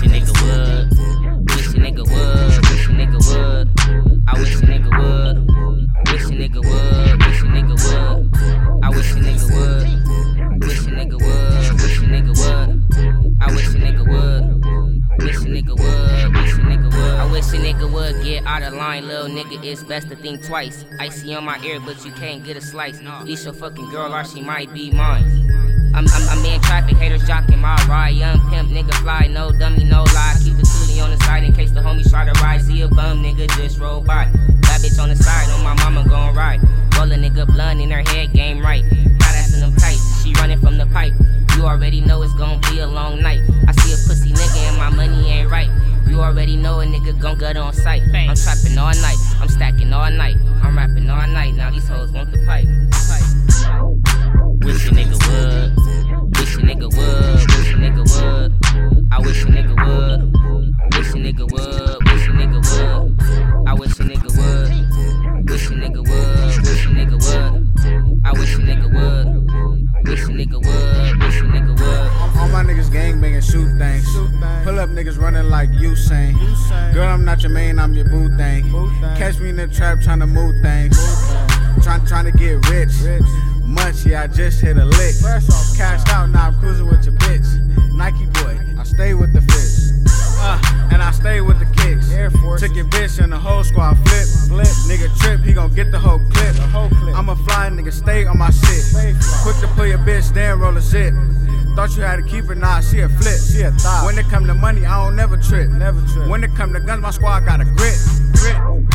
Wish a nigga would. Wish a nigga would. Wish a nigga would. I wish a nigga would. Wish a nigga would. Wish a nigga would. I wish a nigga would. Wish a nigga would. Wish a nigga would. I wish a nigga would. Wish a nigga would. Wish a nigga would. I wish a nigga would get out of line, little nigga. It's best to think twice. Icy on my ear, but you can't get a slice. Leash your fucking girl, or she might be mine. I'm, I'm, I'm in jocking my ride. Young pimp, nigga fly, no dummy, no lie. Keep the tootie on the side in case the homies try to ride. See a bum, nigga just roll by. That bitch on the side, on my mama gon' ride. Roll a nigga blunt in her head, game right. Got ass in them tights, she running from the pipe. You already know it's gon' be a long night. I see a pussy nigga and my money ain't right. You already know a nigga gon' gut on sight. I'm trapping all night, I'm stacking all night. I'm rapping all night, now these hoes want the All my niggas gang banging, shoot things. Pull up niggas running like Usain. Girl, I'm not your main, I'm your boo thing. Catch me in the trap trying to move things. Trying, trying to get rich. Munch, yeah, I just hit a lick. Cashed out, now I'm cruising with your bitch. Nike boy, Air Force. Took your bitch and the whole squad flip. Flip. Nigga trip, he gon' get the whole clip. The whole clip. I'm a fly nigga, stay on my shit. Quick to pull your bitch, then roll a zip. Thought you had to keep her, nah, she a flip. She a thot. When it come to money, I don't never trip. Never trip. When it come to guns, my squad got a grit. Grit.